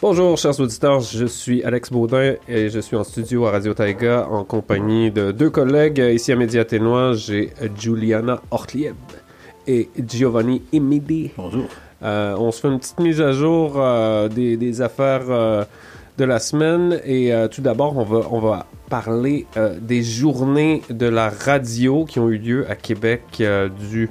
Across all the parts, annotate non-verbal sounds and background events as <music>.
Bonjour chers auditeurs, je suis Alex Baudin et je suis en studio à Radio Taiga en compagnie de deux collègues. Ici à Média Ténois, j'ai Juliana Ortlieb et Giovanni Emidi. Bonjour. Euh, on se fait une petite mise à jour euh, des, des affaires euh, de la semaine et euh, tout d'abord on va, on va parler euh, des journées de la radio qui ont eu lieu à Québec euh, du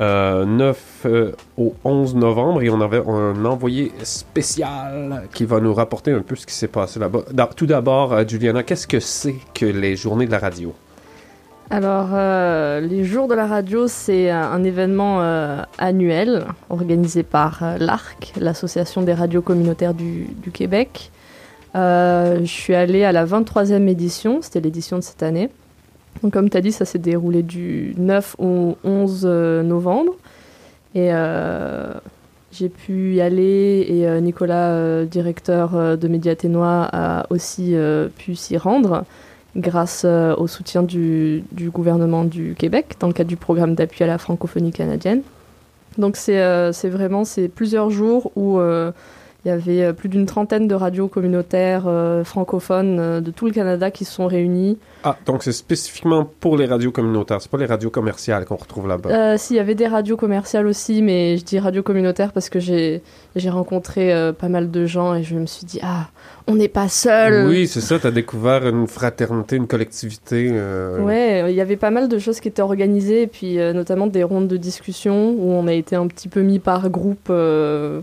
euh, 9 euh, au 11 novembre et on avait un envoyé spécial qui va nous rapporter un peu ce qui s'est passé là-bas. Tout d'abord, Juliana, qu'est-ce que c'est que les journées de la radio? Alors, les jours de la radio, c'est un, événement annuel organisé par l'ARC, l'Association des radios communautaires du Québec. Euh, je suis allée à la 23e édition, c'était l'édition de cette année. Donc, comme tu as dit, ça s'est déroulé du 9 au 11 euh, novembre. Et euh, j'ai pu y aller et Nicolas, directeur de Média Ténois, a aussi pu s'y rendre grâce au soutien du, du gouvernement du Québec dans le cadre du programme d'appui à la francophonie canadienne. Donc c'est vraiment c'est plusieurs jours où il y avait euh, plus d'une trentaine de radios communautaires euh, francophones euh, de tout le Canada qui se sont réunies. Ah, donc c'est spécifiquement pour les radios communautaires, c'est pas les radios commerciales qu'on retrouve là-bas. Euh, si, il y avait des radios commerciales aussi, mais je dis radios communautaires parce que j'ai rencontré pas mal de gens et je me suis dit, ah, on n'est pas seul. Oui, c'est ça, t'as découvert une fraternité, une collectivité. euh, Ouais, il y avait pas mal de choses qui étaient organisées, et puis euh, notamment des rondes de discussion où on a été un petit peu mis par groupe euh,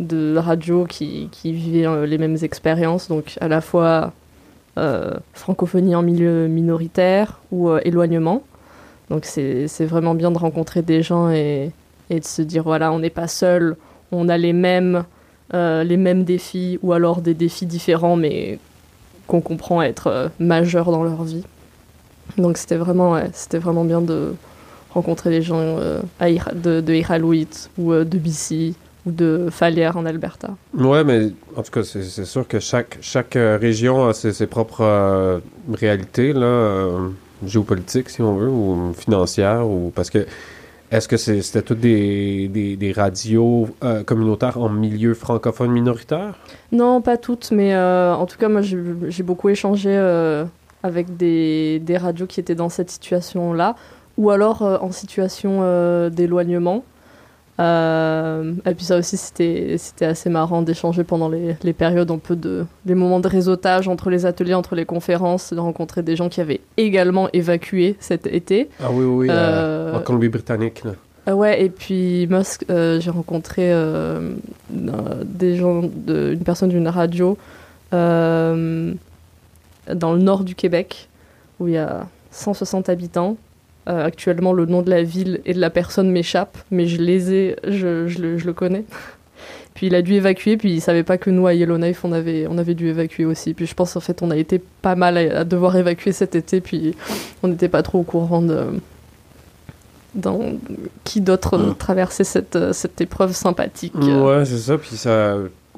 de radios qui, qui vivaient euh, les mêmes expériences, donc à la fois euh, francophonie en milieu minoritaire ou euh, éloignement. Donc c'est vraiment bien de rencontrer des gens et, et de se dire voilà, on n'est pas seul, on a les mêmes, les mêmes défis ou alors des défis différents mais qu'on comprend être majeurs dans leur vie. Donc c'était vraiment, vraiment bien de rencontrer des gens de, de ou de BC ou de Falière en Alberta? Ouais, mais en tout cas, c'est sûr que chaque, chaque euh, région a ses, ses propres euh, réalités, là, euh, géopolitiques, si on veut, ou financières, ou parce que est-ce que c'était toutes des, des, des radios euh, communautaires en milieu francophone minoritaire? Non, pas toutes, mais en tout cas, moi j'ai beaucoup échangé avec des, des radios qui étaient dans cette situation-là, ou alors en situation d'éloignement. Euh, et puis ça aussi, c'était assez marrant d'échanger pendant les, les périodes un peu de... les moments de réseautage entre les ateliers, entre les conférences, de rencontrer des gens qui avaient également évacué cet été. Ah oui, oui, Euh, en Colombie-Britannique. Ah ouais, et puis ce- euh, j'ai rencontré euh, des gens, de, une personne d'une radio dans le nord du Québec, où il y a 160 habitants. Euh, actuellement, le nom de la ville et de la personne m'échappe, mais je les ai, je, je le, je le connais. <laughs> Puis il a dû évacuer, puis il savait pas que nous à Yellowknife on avait, on avait dû évacuer aussi. Puis je pense en fait on a été pas mal à, à devoir évacuer cet été, puis on n'était pas trop au courant de dans qui d'autre Mm. traversait cette, euh, cette épreuve sympathique. euh. Ouais, c'est ça. Puis ça,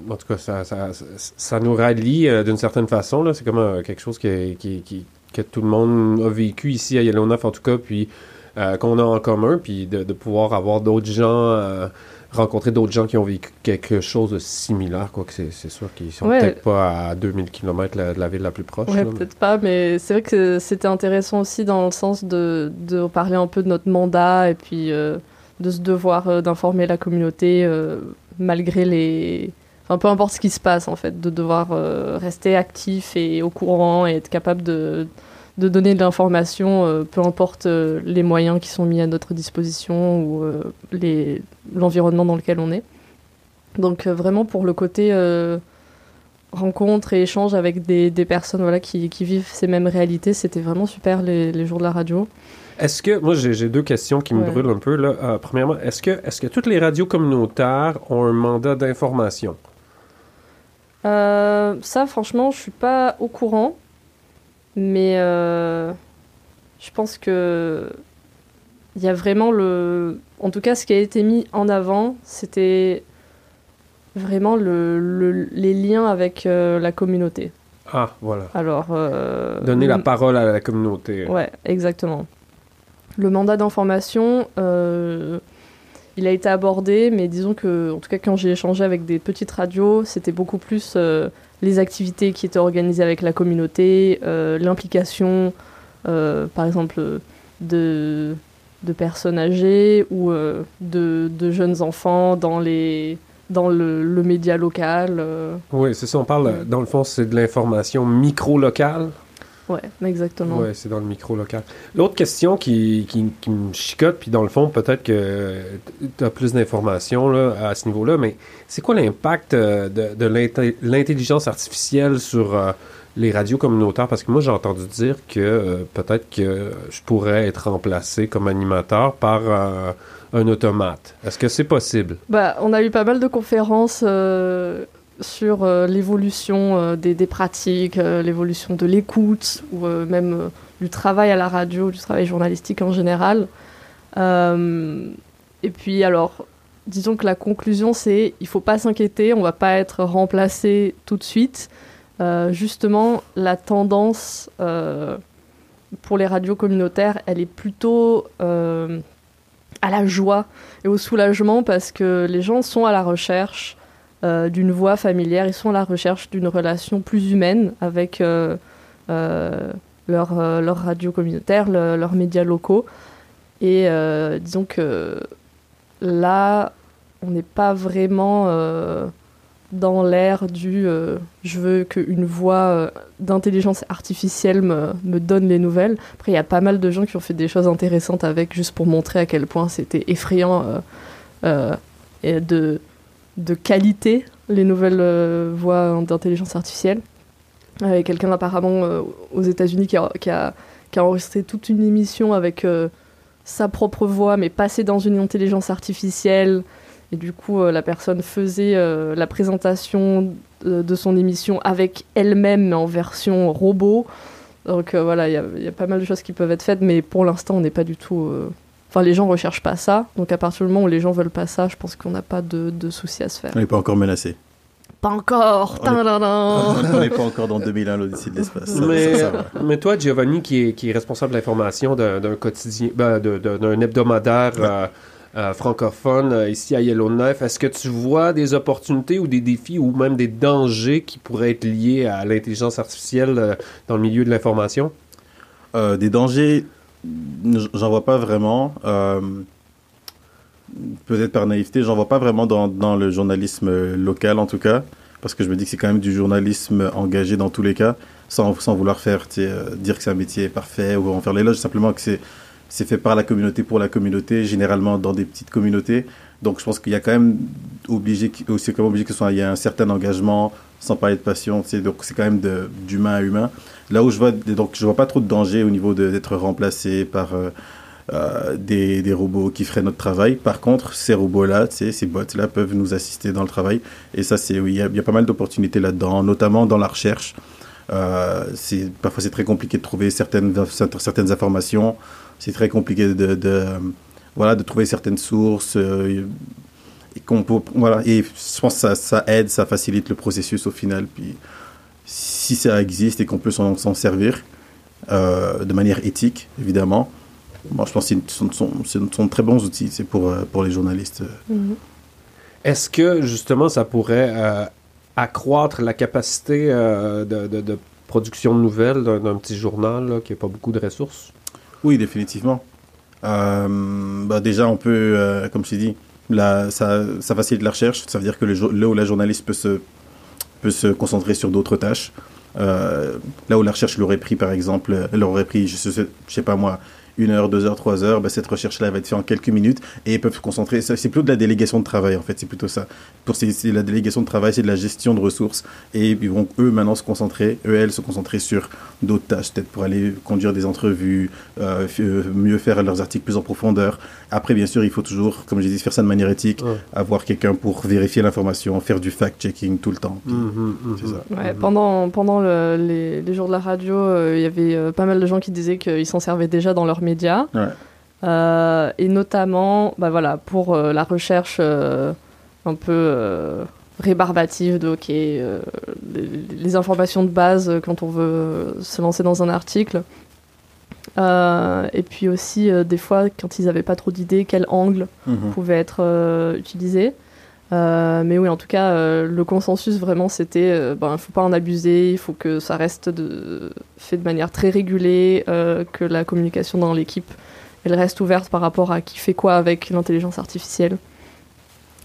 en tout cas, ça, ça, ça, nous rallie euh, d'une certaine façon. C'est comme euh, quelque chose qui, qui, qui- que tout le monde a vécu ici à Yellowknife, en tout cas, puis euh, qu'on a en commun, puis de, de pouvoir avoir d'autres gens, euh, rencontrer d'autres gens qui ont vécu quelque chose de similaire, quoi que c'est, sûr qu'ils sont Ouais. peut-être pas à 2000 km de la ville la plus proche. Ouais, mais- peut-être pas, mais c'est vrai que c'était intéressant aussi dans le sens de, de parler un peu de notre mandat et puis euh, de ce devoir d'informer la communauté malgré les. Enfin, peu importe ce qui se passe en fait, de devoir euh, rester actif et au courant et être capable de, de donner de l'information, euh, peu importe euh, les moyens qui sont mis à notre disposition ou les- l'environnement dans lequel on est. Donc, vraiment pour le côté. rencontre et échange avec des, des personnes voilà, qui, qui vivent ces mêmes réalités. C'était vraiment super les, les jours de la radio. Est-ce que, moi j'ai j'ai deux questions qui me Ouais. brûlent un peu. Là. Euh, premièrement, est-ce que, est-ce que toutes les radios communautaires ont un mandat d'information? Euh, ça, franchement, je suis pas au courant. Mais euh, je pense que il y a vraiment le. En tout cas, ce qui a été mis en avant, c'était vraiment le, les liens avec la communauté. Ah, voilà. Alors. Donner la parole à la communauté. Ouais, exactement. Le mandat d'information, il a été abordé, mais disons que, en tout cas, quand j'ai échangé avec des petites radios, c'était beaucoup plus les activités qui étaient organisées avec la communauté, l'implication, par exemple, de de personnes âgées ou euh, de, de, jeunes enfants dans, les, dans le, le média local. Euh. Oui, c'est ça, on parle, dans le fond, c'est de l'information micro-locale. Oui, exactement. Oui, c'est dans le micro-local. L'autre question qui, qui, qui, me chicote, puis dans le fond, peut-être que tu as plus d'informations à ce niveau-là, mais c'est quoi l'impact euh, de, de l'intelligence artificielle sur les radios communautaires? Parce que moi j'ai entendu dire que euh, peut-être que je pourrais être remplacé comme animateur par euh, un automate. Est-ce que c'est possible? Bah, on a eu pas mal de conférences euh, sur l'évolution des, des, pratiques, l'évolution de l'écoute ou même du travail à la radio, du travail journalistique en général. et puis alors disons que la conclusion c'est il faut pas s'inquiéter, on va pas être remplacé tout de suite. Euh, justement, la tendance euh, pour les radios communautaires, elle est plutôt euh, à la joie et au soulagement parce que les gens sont à la recherche d'une voix familière, ils sont à la recherche d'une relation plus humaine avec leur, leur, radio communautaire, leurs médias locaux. Et disons que là, on n'est pas vraiment dans l'ère du euh, je veux qu'une voix euh, d'intelligence artificielle me, me, donne les nouvelles. Après, il y a pas mal de gens qui ont fait des choses intéressantes avec, juste pour montrer à quel point c'était effrayant euh, de, de qualité, les nouvelles voix d'intelligence artificielle. Il y a quelqu'un apparemment aux États-Unis qui a, qui, qui a, enregistré toute une émission avec sa propre voix, mais passée dans une intelligence artificielle. Et du coup, euh, la personne faisait euh, la présentation de, son émission avec elle-même, mais en version robot. Donc euh, voilà, il y, a pas mal de choses qui peuvent être faites, mais pour l'instant, on n'est pas du tout. Enfin, les gens recherchent pas ça. Donc à partir du moment où les gens veulent pas ça, je pense qu'on n'a pas de, de soucis à se faire. On n'est pas encore menacé. Pas encore. On n'est <laughs> pas encore dans 2001, l'Odyssée de l'espace. Mais, mais, toi, Giovanni, qui est, qui est responsable de l'information d'un quotidien, ben, d'un hebdomadaire. Euh, francophone euh, ici à Yellowknife. Est-ce que tu vois des opportunités ou des défis ou même des dangers qui pourraient être liés à l'intelligence artificielle euh, dans le milieu de l'information? des dangers, j'en vois pas vraiment. Peut-être par naïveté, j'en vois pas vraiment dans, dans, le journalisme local en tout cas, parce que je me dis que c'est quand même du journalisme engagé dans tous les cas, sans, sans vouloir faire dire que c'est un métier parfait ou en faire l'éloge, simplement que c'est fait par la communauté pour la communauté, généralement dans des petites communautés. Donc je pense qu'il y a quand même obligé, c'est quand même obligé que soit, y a un certain engagement, sans parler de passion. Donc c'est quand même d'humain à humain. Là où je vois, donc je vois pas trop de danger au niveau d'être remplacé par euh, euh, des, des, robots qui feraient notre travail. Par contre, ces robots-là, ces bots-là peuvent nous assister dans le travail. Et ça, c'est il y, a pas mal d'opportunités là-dedans, notamment dans la recherche. Euh, parfois c'est très compliqué de trouver certaines certaines informations c'est très compliqué de, voilà, de trouver certaines sources. Euh, et, qu'on voilà, et je pense que ça, ça, aide, ça facilite le processus au final. Puis, si ça existe et qu'on peut s'en servir euh, de manière éthique, évidemment, moi, je pense que ce sont, de très bons outils c'est pour, euh, pour les journalistes. Mm-hmm. Est-ce que justement ça pourrait accroître la capacité de, de, production de nouvelles d'un petit journal qui n'a pas beaucoup de ressources? Oui, définitivement. Euh, bah déjà, on peut, euh, comme je dit, là, ça, ça, facilite la recherche. Ça veut dire que le, là où la journaliste peut se, peut se concentrer sur d'autres tâches. Euh, là où la recherche l'aurait pris, par exemple, elle aurait pris, je sais, je sais pas moi, une heure, deux heures, trois heures, ben, cette recherche-là va être faite en quelques minutes et ils peuvent se concentrer. C'est plutôt de la délégation de travail, en fait, c'est plutôt ça. Pour c'est la délégation de travail, c'est de la gestion de ressources et ils vont eux maintenant se concentrer, eux, elles se concentrer sur d'autres tâches, peut-être pour aller conduire des entrevues, euh, euh, mieux faire leurs articles plus en profondeur. Après, bien sûr, il faut toujours, comme je disais, faire ça de manière éthique, avoir quelqu'un pour vérifier l'information, faire du fact-checking tout le temps. Mmh, mmh, mmh, c'est ça. Ouais, pendant pendant les, les, jours de la radio, euh, il y avait pas mal de gens qui disaient qu'ils s'en servaient déjà dans leur médias. Euh, et notamment, bah voilà, pour euh, la recherche euh, un peu rébarbatif de ok les, les, informations de base quand on veut se lancer dans un article. et puis aussi des fois quand ils n'avaient pas trop d'idées, quel angle Mhm. pouvait être utilisé. Euh, mais oui, en tout cas, euh, le consensus vraiment, c'était, euh, ben, il faut pas en abuser, il faut que ça reste fait de manière très régulée, euh, que la communication dans l'équipe, elle reste ouverte par rapport à qui fait quoi avec l'intelligence artificielle,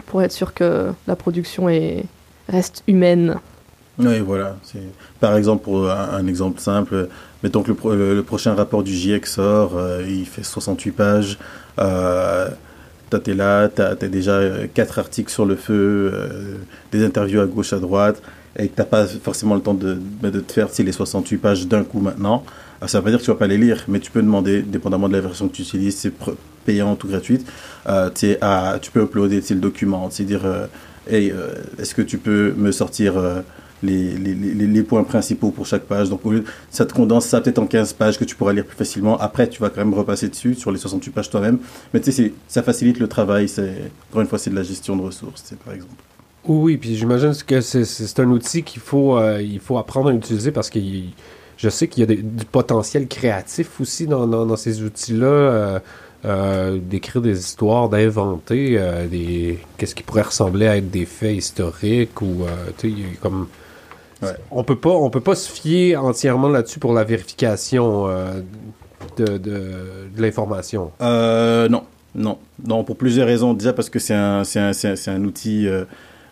pour être sûr que la production est, reste humaine. Oui, voilà. Par exemple, pour un, exemple simple, mettons que le, pro- le- le prochain rapport du GIEC sort, il fait 68 pages. Toi, t'es là, t'as as déjà euh, quatre articles sur le feu, euh, des interviews à gauche, à droite, et que t'as pas forcément le temps de, bah, de te faire les 68 pages d'un coup maintenant. Euh, Ça veut pas dire que tu vas pas les lire, mais tu peux demander, dépendamment de la version que tu utilises, c'est payante ou gratuite, euh, tu à- tu peux uploader tu le document, c'est dire, hey, est-ce que tu peux me sortir les, les, les, points principaux pour chaque page. Donc, ça te condense ça peut-être en 15 pages que tu pourras lire plus facilement. Après, tu vas quand même repasser dessus sur les 68 pages toi-même. Mais tu sais, ça facilite le travail. Encore une fois, c'est de la gestion de ressources, par exemple. Oui, puis j'imagine que c'est- un outil qu'il faut, euh, faut apprendre à utiliser parce que je sais qu'il y a du potentiel créatif aussi dans, dans, ces outils-là. euh, euh, d'écrire des histoires, d'inventer des qu'est-ce qui pourrait ressembler à être des faits historiques ou tu sais comme Ouais. on peut pas on peut pas se fier entièrement là-dessus pour la vérification euh, de, de, de l'information. Euh, non, non, non, pour plusieurs raisons. Déjà parce que c'est un, c'est un, c'est un, outil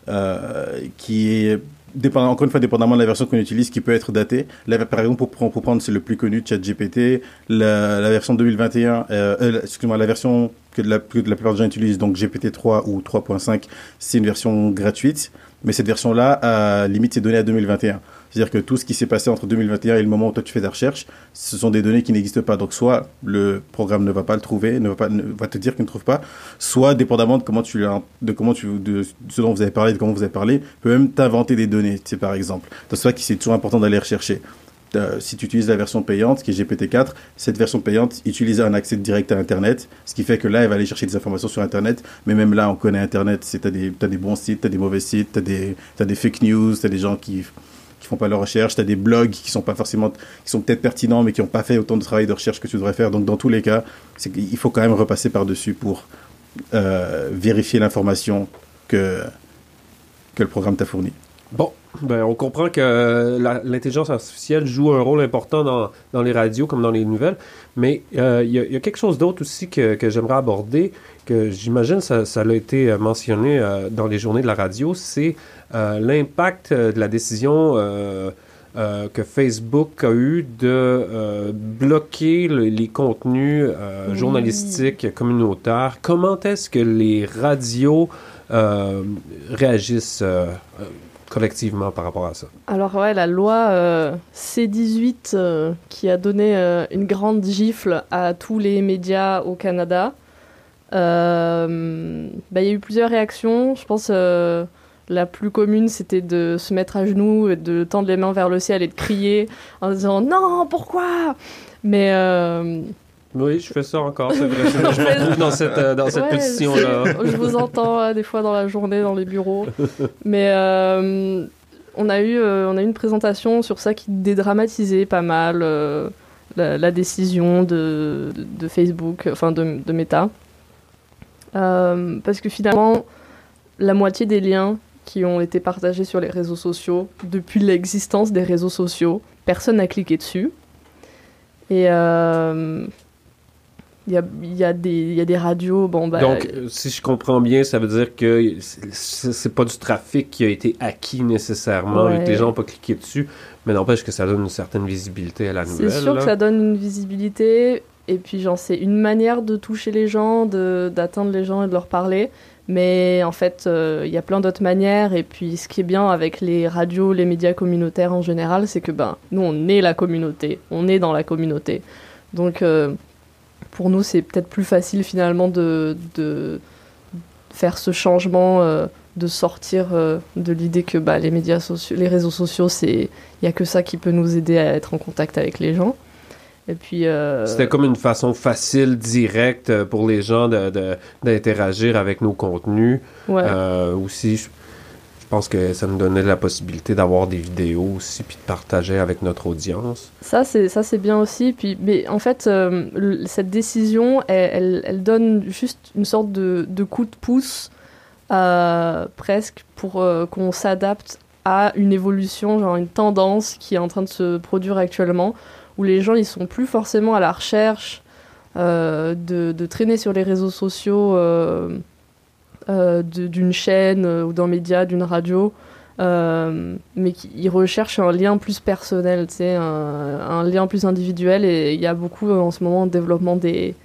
euh, qui est, dépendant, encore une fois, dépendamment de la version qu'on utilise, qui peut être daté. Là, par exemple, pour, prendre- pour prendre, c'est le plus connu, ChatGPT, la, la version 2021, euh, euh, excuse-moi, la version que la, que la plupart des gens utilisent, donc GPT-3 ou 3.5, c'est une version gratuite. Mais cette version-là, limite, c'est donné à 2021. C'est-à-dire que tout ce qui s'est passé entre 2021 et le moment où toi tu fais des recherches, ce sont des données qui n'existent pas. Donc soit le programme ne va pas le trouver, ne va pas, ne- va te dire qu'il ne trouve pas, soit dépendamment de comment tu de comment tu, de ce dont vous avez parlé, de comment vous avez parlé, peut même t'inventer des données, c'est par exemple. Donc c'est ça que c'est toujours important d'aller rechercher. Euh, si tu utilises la version payante, qui est GPT-4, cette version payante utilise un accès direct à Internet, ce qui fait que là, elle va aller chercher des informations sur Internet. Mais même là, on connaît Internet. T'as des, t'as des bons sites, t'as des mauvais sites, t'as des, t'as des fake news, t'as des gens qui qui font pas leur recherche, t'as des blogs qui sont pas forcément, qui sont peut-être pertinents, mais qui n'ont pas fait autant de travail de recherche que tu devrais faire. Donc dans tous les cas, qu'il faut quand même repasser par dessus pour euh, vérifier l'information que que le programme t'a fourni. Bon, ben, on comprend que la- l'intelligence artificielle joue un rôle important dans, dans les radios comme dans les nouvelles, mais euh, il y, a- il y a quelque chose d'autre aussi que, que j'aimerais aborder, que j'imagine ça, ça a été euh, mentionné euh, dans les journées de la radio, c'est euh, l'impact euh, de la décision euh, euh, que Facebook a eu de euh, bloquer le- les contenus euh, Oui. journalistiques communautaires. Comment est-ce que les radios euh, réagissent euh, euh, collectivement par rapport à ça. Alors ouais, la loi euh, C18 euh, qui a donné euh, une grande gifle à tous les médias au Canada. Bah, Il y a eu plusieurs réactions. Je pense la plus commune, c'était de se mettre à genoux, et de tendre les mains vers le ciel et de crier en disant non, pourquoi? Mais Oui, je fais ça encore, c'est vrai. <laughs> Je me retrouve dans cette, euh, dans cette Ouais, position-là. <laughs> Je vous entends euh, des fois dans la journée dans les bureaux. <laughs> Mais euh, on, a eu, euh, on a eu une présentation sur ça qui dédramatisait pas mal la, la décision de, de- de Facebook, enfin de, de Meta. Parce que finalement, la moitié des liens qui ont été partagés sur les réseaux sociaux, depuis l'existence des réseaux sociaux, personne n'a cliqué dessus. Et il y, a, il y, a des- il y a des radios, bon bah... Donc, euh, si je comprends bien, ça veut dire que c'est- pas du trafic qui a été acquis nécessairement, vu que les gens n'ont pas cliqué dessus, mais n'empêche que ça donne une certaine visibilité à la nouvelle. C'est sûr là. que ça donne une visibilité, et puis genre c'est une manière de toucher les gens, d'atteindre les gens et de leur parler. Mais en fait, euh, il y a plein d'autres manières. Et puis, ce qui est bien avec les radios, les médias communautaires en général, c'est que ben, nous, on est la communauté. On est dans la communauté. Donc, euh, pour nous, c'est peut-être plus facile finalement de, de faire ce changement, euh, de sortir euh, de l'idée que bah, les médias sociaux, les réseaux sociaux, c'est il n'y a que ça qui peut nous aider à être en contact avec les gens. Et puis. euh, C'était comme une façon facile, directe pour les gens de- de- d'interagir avec nos contenus. ouais. Aussi, je, pense que ça nous donnait la possibilité d'avoir des vidéos aussi, puis de partager avec notre audience. Ça, c'est ça, c'est bien aussi. Puis, mais en fait, euh, cette décision, elle, elle, donne juste une sorte de, de coup de pouce, euh, presque, pour euh, qu'on s'adapte à une évolution, genre une tendance qui est en train de se produire actuellement, où les gens, ils sont plus forcément à la recherche de, de traîner sur les réseaux sociaux d'une chaîne euh, ou d'un média, d'une radio. Euh, mais qui ils recherchent un lien plus personnel, un, un lien plus individuel. Et il y a beaucoup euh, en ce moment de développement des.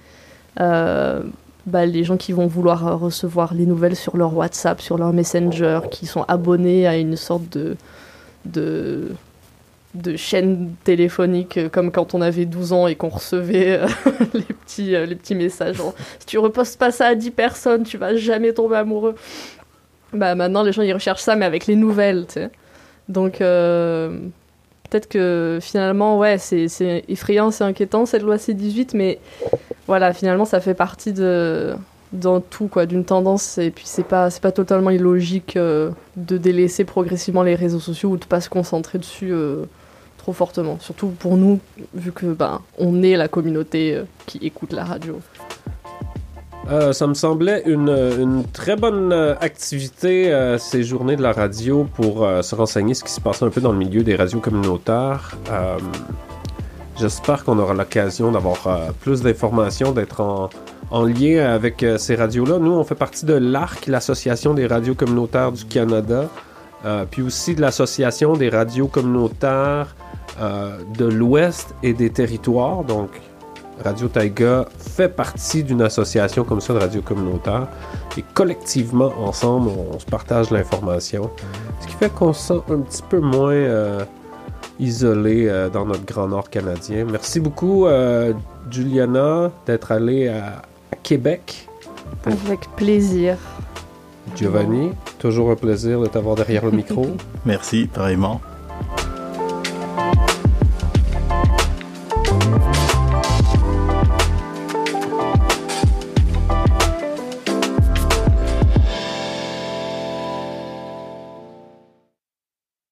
euh, bah, les gens qui vont vouloir euh, recevoir les nouvelles sur leur WhatsApp, sur leur Messenger, qui sont abonnés à une sorte de de chaîne téléphonique euh, comme quand on avait 12 ans et qu'on recevait euh, <laughs> les, petits, euh, les petits messages si tu repostes pas ça à 10 personnes tu vas jamais tomber amoureux bah maintenant les gens ils recherchent ça mais avec les nouvelles tu sais. Donc peut-être que finalement ouais c'est effrayant c'est inquiétant cette loi C18 mais voilà finalement ça fait partie de d'un tout quoi d'une tendance et puis c'est pas c'est pas totalement illogique de délaisser progressivement les réseaux sociaux ou de pas se concentrer dessus trop fortement surtout pour nous vu que ben on est la communauté euh, qui écoute la radio Euh, ça me semblait une, très bonne euh, activité ces journées de la radio pour se renseigner ce qui se passe un peu dans le milieu des radios communautaires. J'espère qu'on aura l'occasion d'avoir plus d'informations, d'être en, en lien avec ces radios-là. Nous, on fait partie de l'ARC, l'Association des radios communautaires du Canada, euh, puis aussi de l'Association des radios communautaires euh, de l'Ouest et des territoires. Donc, Radio Taiga fait partie d'une association comme ça de radio communautaire. Et collectivement, ensemble, on, se partage l'information. Ce qui fait qu'on se sent un petit peu moins euh, isolé dans notre Grand Nord canadien. Merci beaucoup, Juliana, d'être allée à Québec. avec plaisir Giovanni, toujours un plaisir de t'avoir derrière le micro. <laughs> Merci, pareillement.